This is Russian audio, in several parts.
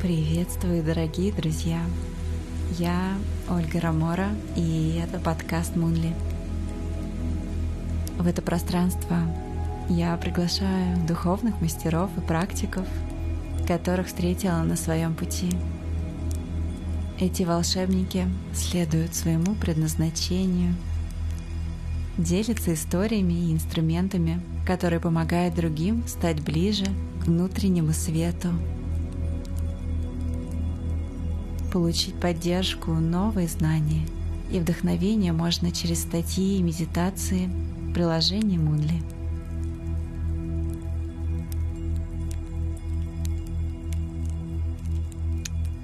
Приветствую, дорогие друзья! Я Ольга Рамора, и это подкаст Мунли. В это пространство я приглашаю духовных мастеров и практиков, которых встретила на своем пути. Эти волшебники следуют своему предназначению, делятся историями и инструментами, которые помогают другим стать ближе к внутреннему свету – получить поддержку, новые знания и вдохновение можно через статьи и медитации приложения Moonly.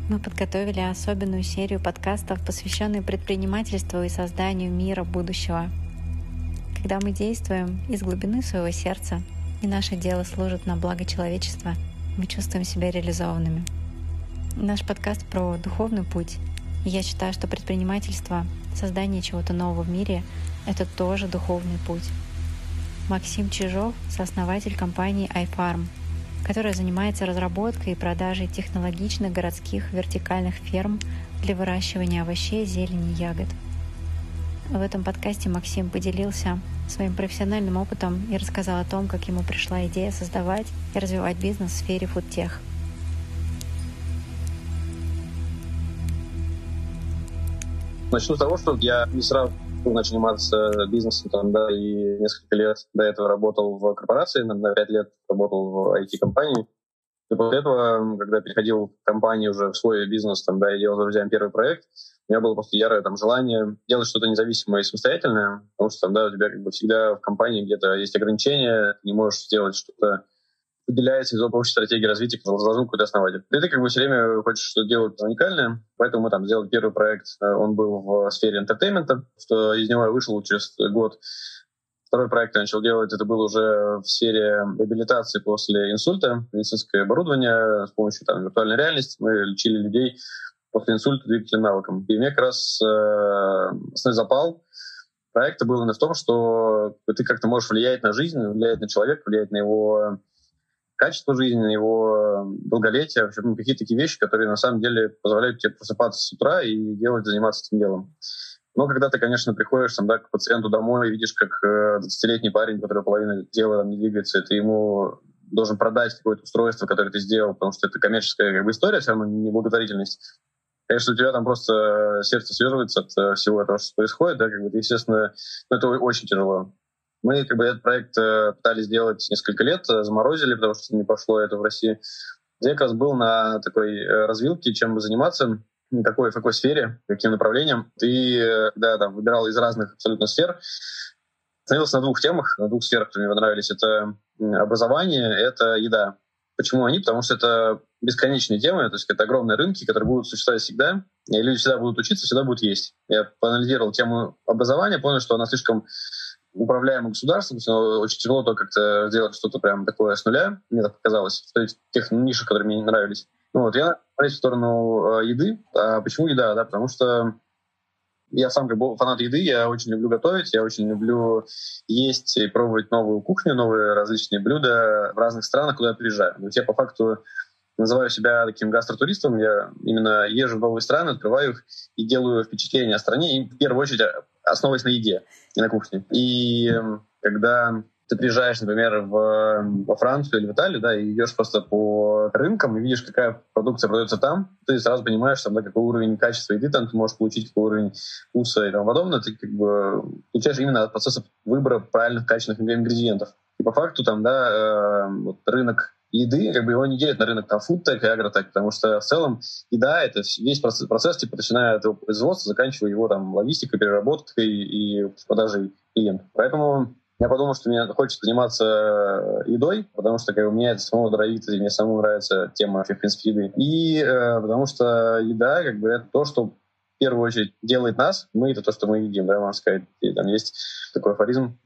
Мы подготовили особенную серию подкастов, посвященную предпринимательству и созданию мира будущего. Когда мы действуем из глубины своего сердца, и наше дело служит на благо человечества, мы чувствуем себя реализованными. Наш подкаст про духовный путь. я считаю, что предпринимательство, создание чего-то нового в мире — это тоже духовный путь. Максим Чижов — сооснователь компании iFarm, которая занимается разработкой и продажей технологичных городских вертикальных ферм для выращивания овощей, зелени и ягод. В этом подкасте Максим поделился своим профессиональным опытом и рассказал о том, как ему пришла идея создавать и развивать бизнес в сфере фудтех — Начну с того, что я не сразу начал заниматься бизнесом, там, да, и несколько лет до этого работал в корпорации, на 5 лет работал в IT-компании. И после этого, когда переходил в компанию уже в свой бизнес, там, да, и делал с друзьями первый проект, у меня было просто ярое там, желание делать что-то независимое и самостоятельное, потому что там, да, у тебя как бы всегда в компании где-то есть ограничения, ты не можешь сделать что-то выделяется из общей стратегии развития, заложил какой-то основатель. И ты как бы все время хочешь что делать уникальное, поэтому мы там сделали первый проект, э, он был в сфере entertainment а, что из него я вышел через год. Второй проект я начал делать, это был уже в сфере реабилитации после инсульта, медицинское оборудование с помощью там, виртуальной реальности. Мы лечили людей после инсульта двигательным навыком. И мне как раз э, основной запал проекта был именно в том, что ты как-то можешь влиять на жизнь, влиять на человека, влиять на его качество жизни, его долголетие, вообще, ну, какие-то такие вещи, которые на самом деле позволяют тебе просыпаться с утра и делать, заниматься этим делом. Но когда ты, конечно, приходишь там, да, к пациенту домой и видишь, как 20-летний э, парень, который половина дела там, не двигается, ты ему должен продать какое-то устройство, которое ты сделал, потому что это коммерческая как бы, история, все равно не. Конечно, у тебя там просто сердце связывается от э, всего этого, что происходит, да, как бы, естественно, ну, это очень тяжело. Мы как бы этот проект э, пытались сделать несколько лет, э, заморозили, потому что не пошло это в России. Я как раз был на такой э, развилке, чем бы заниматься, какой, в какой сфере, каким направлением. Ты, да, там, выбирал из разных абсолютно сфер. Остановился на двух темах, на двух сферах, которые мне понравились. Это образование, это еда. Почему они? Потому что это бесконечные темы, то есть это огромные рынки, которые будут существовать всегда, и люди всегда будут учиться, всегда будут есть. Я поанализировал тему образования, понял, что она слишком управляемым государством, очень тяжело то как-то сделать что-то прям такое с нуля, мне так показалось, в тех нишах, которые мне не нравились. Ну, вот, я смотреть в сторону э, еды. А почему еда? Да, потому что я сам как бы фанат еды, я очень люблю готовить, я очень люблю есть и пробовать новую кухню, новые различные блюда в разных странах, куда я приезжаю. Вот я по факту называю себя таким гастротуристом, я именно езжу в новые страны, открываю их и делаю впечатление о стране, и в первую очередь основываясь на еде и на кухне. И эм, когда ты приезжаешь, например, в, во Францию или в Италию, да, и идешь просто по рынкам и видишь, какая продукция продается там, ты сразу понимаешь, там, да, какой уровень качества еды там ты можешь получить, какой уровень вкуса и тому подобное. Ты как бы получаешь именно от процесса выбора правильных качественных ингредиентов. И по факту там, да, э, вот рынок еды, как бы его не делят на рынок там фудтек и агротек, потому что в целом еда — это весь процесс, процесс типа, начиная от его производства, заканчивая его там логистикой, переработкой и продажей клиенту. Поэтому я подумал, что мне хочется заниматься э, едой, потому что как бы, мне это самому нравится, и мне самому нравится тема в принципе, еды. И э, потому что еда, как бы, это то, что в первую очередь делает нас. Мы — это то, что мы едим, да, можно сказать. И там есть такой афоризм.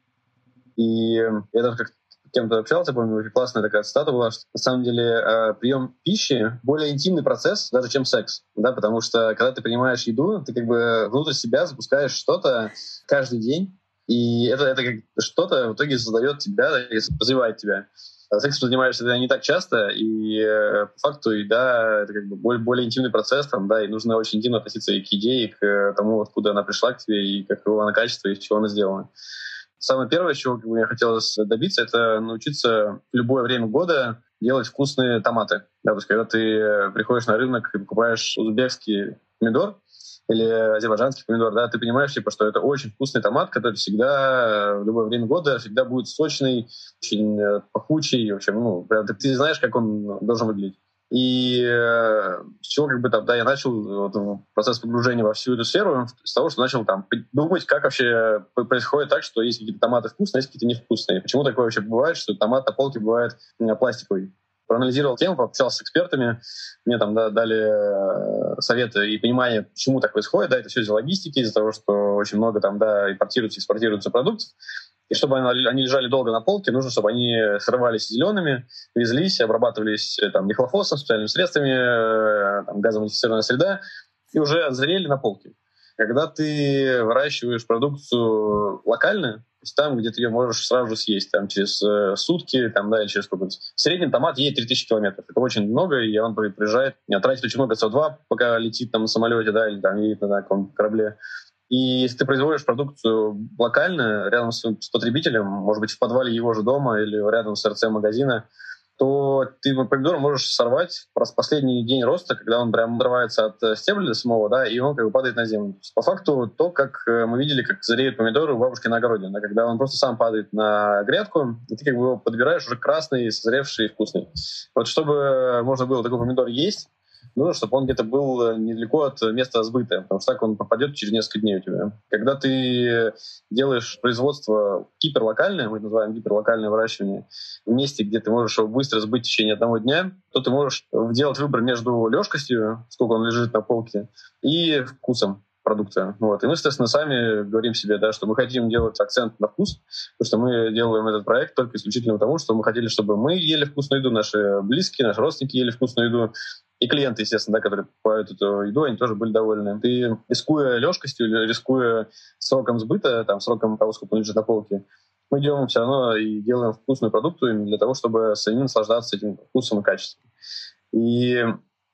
И это как кем-то общался, помню, очень классная такая цитата была, что на самом деле э, прием пищи более интимный процесс, даже чем секс, да, потому что когда ты принимаешь еду, ты как бы внутрь себя запускаешь что-то каждый день, и это, это как что-то в итоге создает тебя, развивает тебя. А сексом занимаешься ты не так часто, и э, по факту, и, да, это как бы более, более интимный процесс, там, да, и нужно очень интимно относиться и к идее, и к э, тому, откуда она пришла к тебе, и какого она качество, и из чего она сделана. Самое первое, чего как бы, я хотел добиться, это научиться в любое время года делать вкусные томаты. Да, то есть, когда ты приходишь на рынок и покупаешь узбекский помидор, или азербайджанский помидор, да, ты понимаешь, типа, что это очень вкусный томат, который всегда, в любое время года, всегда будет сочный, очень э, пахучий, в общем, ну, прям, ты, ты знаешь, как он должен выглядеть. И э, как бы там, да, я начал вот, процесс погружения во всю эту сферу с того, что начал там думать, как вообще происходит так, что есть какие-то томаты вкусные, есть какие-то невкусные. Почему такое вообще бывает, что томат на полке бывает пластиковый проанализировал тему, пообщался с экспертами, мне там да, дали э, советы и понимание, почему так происходит. Да, это все из-за логистики, из-за того, что очень много там да, импортируется, экспортируется продуктов. И чтобы они лежали долго на полке, нужно, чтобы они срывались зелеными, везлись, обрабатывались э, там, нехлофосом, специальными средствами, э, там, газом среда, и уже зрели на полке. Когда ты выращиваешь продукцию локально, то есть там, где ты ее можешь сразу же съесть, там через э, сутки, там, да, или через сколько В среднем томат едет 3000 километров. Это очень много, и он приезжает, тратит очень много СО2, пока летит там на самолете, да, или там едет на каком корабле. И если ты производишь продукцию локально, рядом с, с потребителем, может быть, в подвале его же дома или рядом с РЦ-магазина, то ты помидор можешь сорвать просто последний день роста, когда он прям отрывается от э, стебля самого, да, и он как бы падает на землю. По факту то, как э, мы видели, как зреют помидоры у бабушки на огороде, да, когда он просто сам падает на грядку, и ты как бы его подбираешь уже красный, созревший и вкусный. Вот чтобы можно было такой помидор есть, нужно, чтобы он где-то был э, недалеко от места сбыта, потому что так он попадет через несколько дней у тебя. Когда ты делаешь производство гиперлокальное, мы называем гиперлокальное выращивание, в месте, где ты можешь его быстро сбыть в течение одного дня, то ты можешь делать выбор между легкостью, сколько он лежит на полке, и вкусом продукта. Вот. И мы, естественно, сами говорим себе, да, что мы хотим делать акцент на вкус, потому что мы делаем этот проект только исключительно потому, что мы хотели, чтобы мы ели вкусную еду, наши близкие, наши родственники ели вкусную еду, и клиенты, естественно, да, которые покупают эту еду, они тоже были довольны. Ты, рискуя легкостью рискуя сроком сбыта, там, сроком того, сколько он лежит на полке, мы идем все равно и делаем вкусную продукцию для того, чтобы самим наслаждаться этим вкусом и качеством. И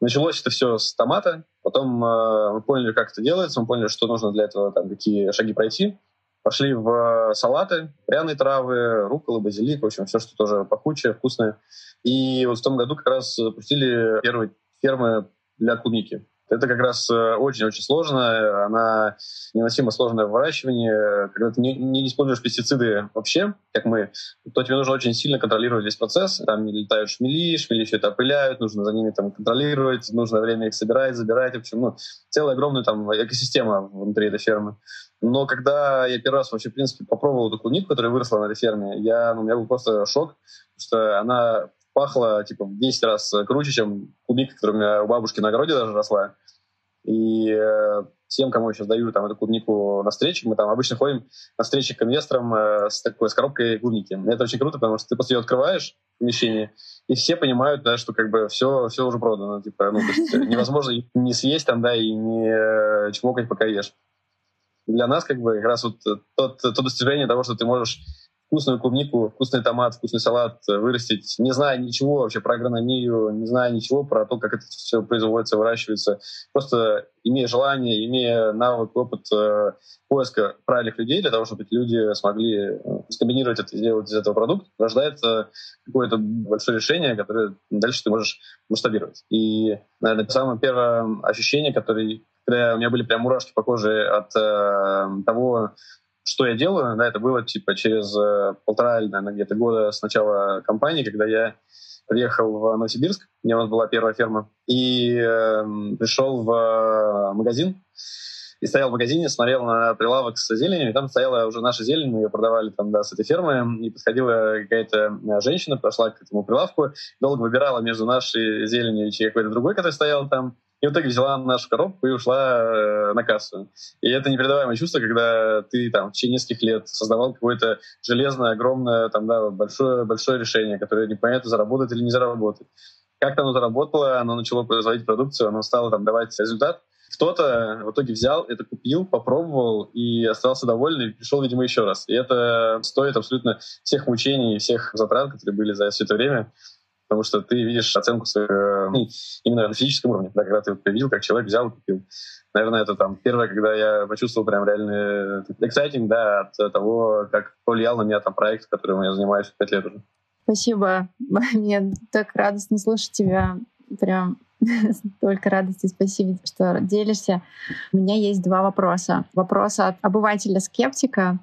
началось это все с томата, потом э, мы поняли, как это делается, мы поняли, что нужно для этого, там, какие шаги пройти. Пошли в салаты, пряные травы, руколы, базилик, в общем, все, что тоже пахучее, вкусное. И вот в том году как раз запустили первый фермы для клубники. Это как раз э, очень-очень сложно, она невыносимо сложная в выращивании. Когда ты не, не используешь пестициды вообще, как мы, то тебе нужно очень сильно контролировать весь процесс. Там летают шмели, шмели все это опыляют, нужно за ними там контролировать, нужно время их собирать, забирать. В общем, ну, целая огромная там экосистема внутри этой фермы. Но когда я первый раз вообще, в принципе, попробовал эту клубнику, которая выросла на этой ферме, я, ну, у меня был просто шок, что она пахло типа в 10 раз круче, чем клубника, которая у меня у бабушки на огороде даже росла. И э, тем, кому я сейчас даю там, эту клубнику на встречи, мы там обычно ходим на встречи к инвесторам э, с такой с коробкой клубники. Это очень круто, потому что ты после ее открываешь помещение, и все понимают, да, что как бы все, все уже продано. Типа, ну, то есть невозможно не съесть там, да, и не э, чмокать, пока ешь. Для нас как бы как раз вот тот, то достижение того, что ты можешь вкусную клубнику, вкусный томат, вкусный салат э, вырастить, не зная ничего вообще про агрономию, не зная ничего про то, как это все производится, выращивается. Просто имея желание, имея навык, опыт э, поиска правильных людей для того, чтобы эти люди смогли э, скомбинировать это и сделать из этого продукт, рождается какое-то большое решение, которое дальше ты можешь масштабировать. И, наверное, самое первое ощущение, которое когда у меня были прям мурашки по коже от э, того, что я делаю, да, это было типа через э, полтора, наверное, где-то года с начала компании, когда я приехал в Новосибирск, где у нас была первая ферма, и э, пришел в э, магазин, и стоял в магазине, смотрел на прилавок с зеленью, и там стояла уже наша зелень, мы ее продавали там, да, с этой фермы, и подходила какая-то э, женщина, прошла к этому прилавку, долго выбирала между нашей зеленью и какой-то другой, который стоял там, и в итоге взяла нашу коробку и ушла э, на кассу. И это непередаваемое чувство, когда ты там в течение нескольких лет создавал какое-то железное, огромное, там, да, большое, большое решение, которое непонятно, заработает или не заработает. Как-то оно заработало, оно начало производить продукцию, оно стало там давать результат. Кто-то в итоге взял это, купил, попробовал и остался доволен, и пришел, видимо, еще раз. И это стоит абсолютно всех мучений всех затрат, которые были за все это время, потому что ты видишь оценку свою, э, ну, именно на физическом уровне, да, когда ты вот видел, как человек взял и купил. Наверное, это там первое, когда я почувствовал прям реальный эксайтинг, да, от того, как повлиял на меня там проект, которым я занимаюсь пять лет уже. Спасибо. Мне так радостно слушать тебя. Прям только радости. Спасибо, что делишься. У меня есть два вопроса. Вопрос от обывателя-скептика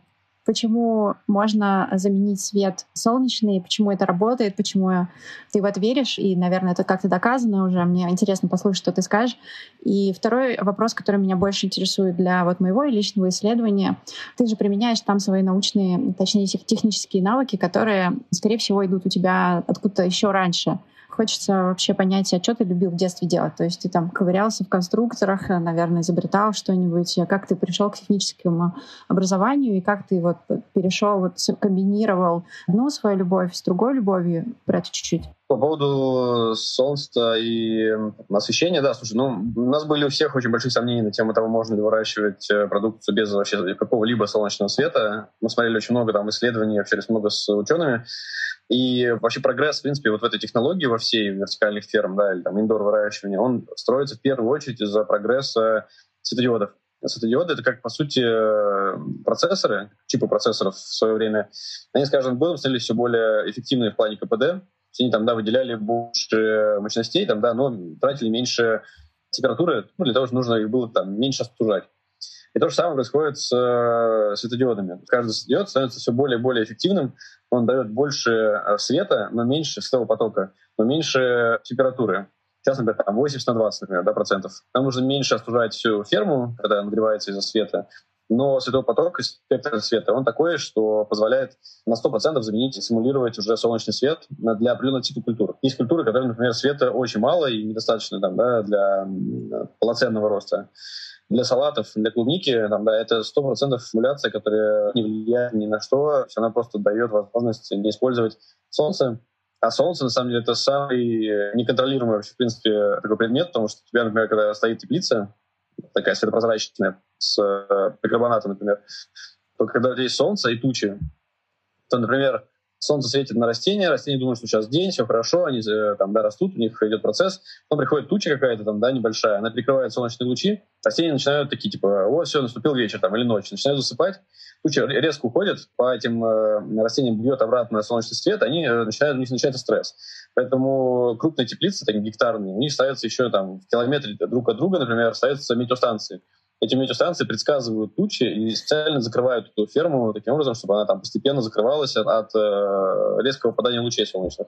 почему можно заменить свет солнечный, почему это работает, почему ты в это веришь, и, наверное, это как-то доказано уже. Мне интересно послушать, что ты скажешь. И второй вопрос, который меня больше интересует для вот моего личного исследования. Ты же применяешь там свои научные, точнее, технические навыки, которые, скорее всего, идут у тебя откуда-то еще раньше. Хочется вообще понять, а что ты любил в детстве делать? То есть ты там ковырялся в конструкторах, наверное, изобретал что-нибудь. Как ты пришел к техническому образованию и как ты вот перешел, вот комбинировал одну свою любовь с другой любовью? Про это чуть-чуть. По поводу солнца и освещения, да, слушай, ну, у нас были у всех очень большие сомнения на тему того, можно ли выращивать э, продукцию без вообще какого-либо солнечного света. Мы смотрели очень много там исследований, общались много с учеными. И вообще прогресс, в принципе, вот в этой технологии во всей вертикальных ферм, да, или там индор выращивания, он строится в первую очередь из-за прогресса светодиодов. Светодиоды — это как, по сути, процессоры, чипы процессоров в свое время. Они с каждым годом становились все более эффективными в плане КПД. Они там, да, выделяли больше мощностей, там, да, но тратили меньше температуры, ну, для того, чтобы нужно их было там меньше остужать. И то же самое происходит с э, светодиодами. Каждый светодиод становится все более и более эффективным, он дает больше э, света, но меньше светового потока, но меньше температуры. Сейчас, например, там 80 на 20, например, да, процентов. Нам нужно меньше остужать всю ферму, когда нагревается из-за света, но световой поток и спектр света, он такой, что позволяет на 100% заменить симулировать уже солнечный свет для определенного типа культур. Есть культуры, которые, например, света очень мало и недостаточно там, да, для полноценного роста для салатов, для клубники, там, да, это сто процентов стимуляция, которая не влияет ни на что, она просто дает возможность не использовать солнце. А солнце, на самом деле, это самый неконтролируемый вообще, в принципе, такой предмет, потому что у тебя, например, когда стоит теплица, такая светопрозрачная, с э, например, то когда есть солнце и тучи, то, например, солнце светит на растения, растения думают, что сейчас день, все хорошо, они э, там, да, растут, у них идет процесс, потом приходит туча какая-то там, да, небольшая, она перекрывает солнечные лучи, растения начинают такие, типа, о, все, наступил вечер там или ночь, начинают засыпать, туча резко уходит, по этим э, растениям бьет обратно солнечный свет, они э, начинают, у них начинается стресс. Поэтому крупные теплицы, такие гектарные, у них ставятся еще там в километре друг от друга, например, ставятся метеостанции эти метеостанции предсказывают тучи и специально закрывают эту ферму таким образом, чтобы она там постепенно закрывалась от, э, резкого попадания лучей солнечных.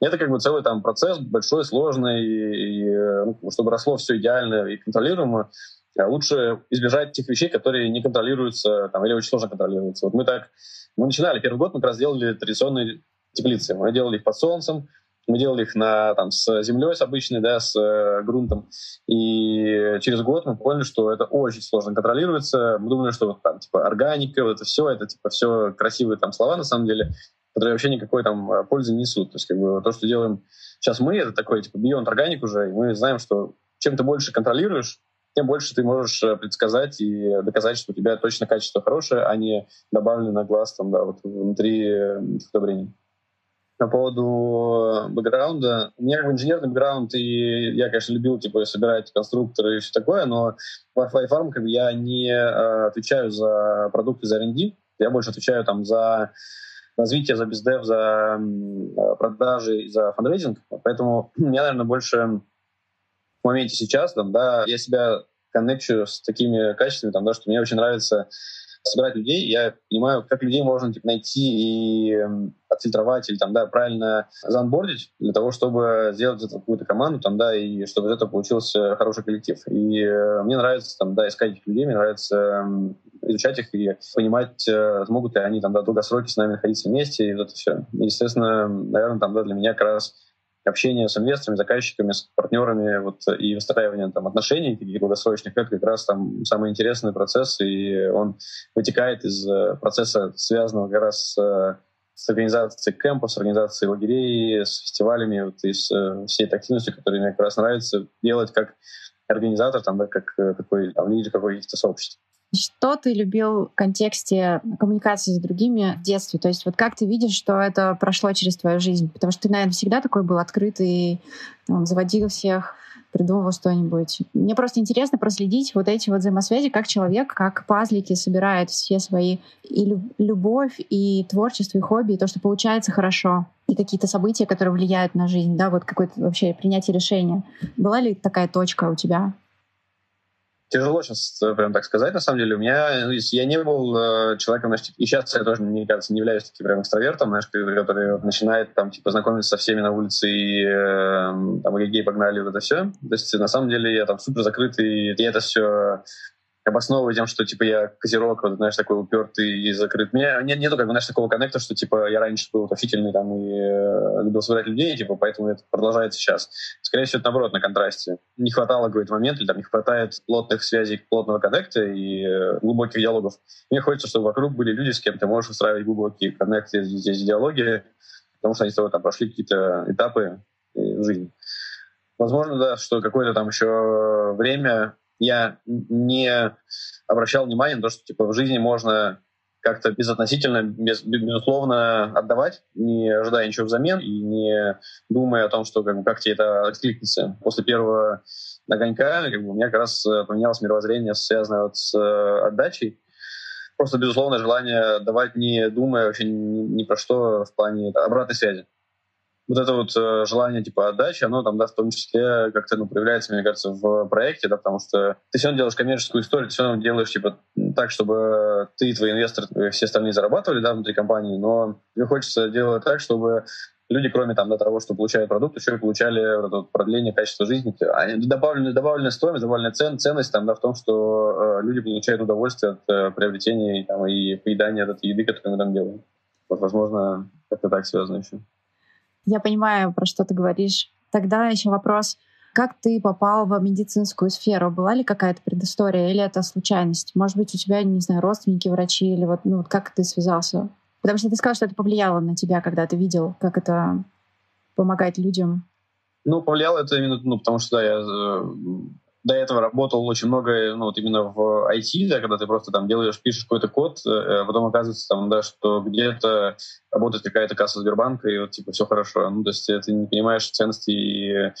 И это как бы целый там процесс большой, сложный, и, и ну, чтобы росло все идеально и контролируемо, э, лучше избежать тех вещей, которые не контролируются там, или очень сложно контролируются. Вот мы так, мы начинали, первый год мы как раз делали традиционные теплицы. Мы делали их под солнцем, мы делали их на, там, с землей, с обычной, да, с э, грунтом. И через год мы поняли, что это очень сложно контролируется. Мы думали, что вот там, типа, органика, вот это все, это, типа, все красивые там слова, на самом деле, которые вообще никакой там э, пользы не несут. То есть, как бы, то, что делаем сейчас мы, это такой, типа, beyond органик уже, и мы знаем, что чем ты больше контролируешь, тем больше ты можешь э, предсказать и доказать, что у тебя точно качество хорошее, а не добавлено на глаз там, да, вот внутри этих удобрений по поводу бэкграунда. У меня как бы инженерный бэкграунд, и я, конечно, любил типа собирать конструкторы и все такое, но в iFarm как бы, я не э, отвечаю за продукты, за R&D. Я больше отвечаю там за развитие, за biz dev, за э, продажи, за фандрейзинг. Поэтому я, наверное, больше в моменте сейчас, там, да, я себя коннекчу с такими качествами, там, да, что мне очень нравится собирать людей, я понимаю, как людей можно типа, найти и эм, отфильтровать или там, да, правильно заонбордить для того, чтобы сделать это какую-то команду, там, да, и чтобы из этого получился хороший коллектив. И э, мне нравится там, да, искать этих людей, мне нравится э, изучать их и понимать, э, смогут ли они там, да, долгосроки с нами находиться вместе, и вот это все. И, естественно, наверное, там, да, для меня как раз общение с инвесторами, заказчиками, с партнерами вот, и выстраивание там, отношений таких долгосрочных, это как раз там самый интересный процесс, и он вытекает из э, процесса, связанного как раз с, с организацией кемпов, с организацией лагерей, с фестивалями, вот, и с э, всей этой активностью, которая мне как раз нравится делать как организатор, там, да, как такой там, лидер каких-то сообществ. Что ты любил в контексте коммуникации с другими в детстве? То есть вот как ты видишь, что это прошло через твою жизнь? Потому что ты, наверное, всегда такой был открытый, там, заводил всех, придумывал что-нибудь. Мне просто интересно проследить вот эти вот взаимосвязи, как человек, как пазлики собирает все свои и любовь, и творчество, и хобби, и то, что получается хорошо, и какие-то события, которые влияют на жизнь, да, вот какое-то вообще принятие решения. Была ли такая точка у тебя? Тяжело сейчас э, прям так сказать, на самом деле. У меня, ну, я не был э, человеком, знаешь, и сейчас я тоже, мне кажется, не являюсь таким прям экстравертом, знаешь, который начинает там, типа, знакомиться со всеми на улице и э, там, гей погнали, вот это все. То есть, на самом деле, я там супер закрытый, и это все обосновываю тем, что, типа, я козерог, вот, знаешь, такой упертый и закрыт. У меня нет, нету, как бы, знаешь, такого коннекта, что, типа, я раньше был офигительный там и э, любил собирать людей, типа, поэтому это продолжается сейчас. Скорее всего, это, наоборот, на контрасте. Не хватало какой-то момент, или там не хватает плотных связей, плотного коннекта и э, глубоких диалогов. Мне хочется, чтобы вокруг были люди, с кем ты можешь устраивать глубокие коннекты, здесь диалоги, потому что они с тобой там прошли какие-то этапы э, в жизни. Возможно, да, что какое-то там еще время я не обращал внимания на то, что типа в жизни можно как-то безотносительно, без, безусловно отдавать, не ожидая ничего взамен и не думая о том, что как, как тебе это откликнется. После первого огонька как бы, у меня как раз э, поменялось мировоззрение, связанное вот с э, отдачей. Просто безусловное желание давать, не думая вообще ни, ни про что в плане обратной связи вот это вот э, желание типа отдачи, оно там, да, в том числе как-то ну, проявляется, мне кажется, в проекте, да, потому что ты все равно делаешь коммерческую историю, ты все равно делаешь типа так, чтобы ты и твои инвесторы, все остальные зарабатывали, да, внутри компании, но тебе хочется делать так, чтобы люди, кроме там, до того, что получают продукт, еще и получали вот вот продление качества жизни. Добавленная, добавленная стоимость, добавленная цен, ценность там, да, в том, что э, люди получают удовольствие от э, приобретения там, и поедания от этой еды, которую мы там делаем. Вот, возможно, это так связано еще. Я понимаю, про что ты говоришь. Тогда еще вопрос, как ты попал в медицинскую сферу? Была ли какая-то предыстория или это случайность? Может быть, у тебя, не знаю, родственники, врачи или вот, ну, вот как ты связался? Потому что ты сказал, что это повлияло на тебя, когда ты видел, как это помогает людям. Ну, повлияло это именно, ну, потому что да, я э, до этого работал очень много, ну, вот именно в IT, да, когда ты просто там делаешь, пишешь какой-то код, э, а потом оказывается там, да, что где-то работает какая-то касса Сбербанка, и вот, типа, все хорошо. Ну, то есть ты не понимаешь ценности и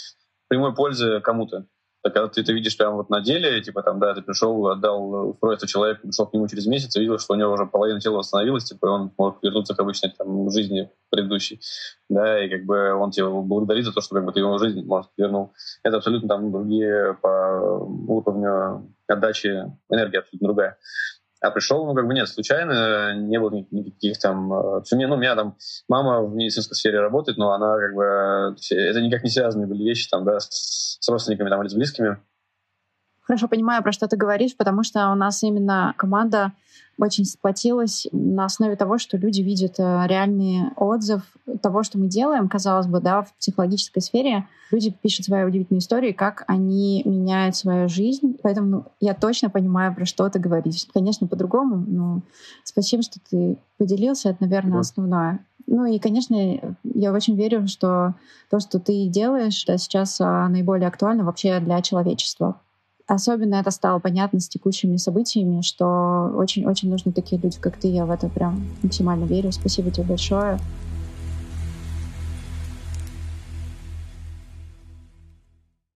прямой пользы кому-то. А когда ты это видишь прямо вот на деле, типа там, да, ты пришел, отдал устройство человеку, пришел к нему через месяц и видел, что у него уже половина тела восстановилась, типа он может вернуться к обычной там, жизни предыдущей, да, и как бы он тебя благодарит за то, что как бы ты его жизнь, может, вернул. Это абсолютно там другие по уровню отдачи энергии абсолютно другая. А пришел, ну, как бы нет, случайно, не было никаких там... Э, ну, у меня там мама в медицинской сфере работает, но она как бы... Это никак не связанные были вещи там, да, с родственниками там или с близкими. Хорошо понимаю, про что ты говоришь, потому что у нас именно команда очень сплотилась на основе того, что люди видят э, реальный отзыв того, что мы делаем, казалось бы, да, в психологической сфере. Люди пишут свои удивительные истории, как они меняют свою жизнь. Поэтому ну, я точно понимаю, про что ты говоришь. Конечно, по-другому, но спасибо, что ты поделился. Это, наверное, основное. Ну и, конечно, я очень верю, что то, что ты делаешь, это сейчас а, наиболее актуально вообще для человечества. Особенно это стало понятно с текущими событиями, что очень-очень нужны такие люди, как ты. Я в это прям максимально верю. Спасибо тебе большое.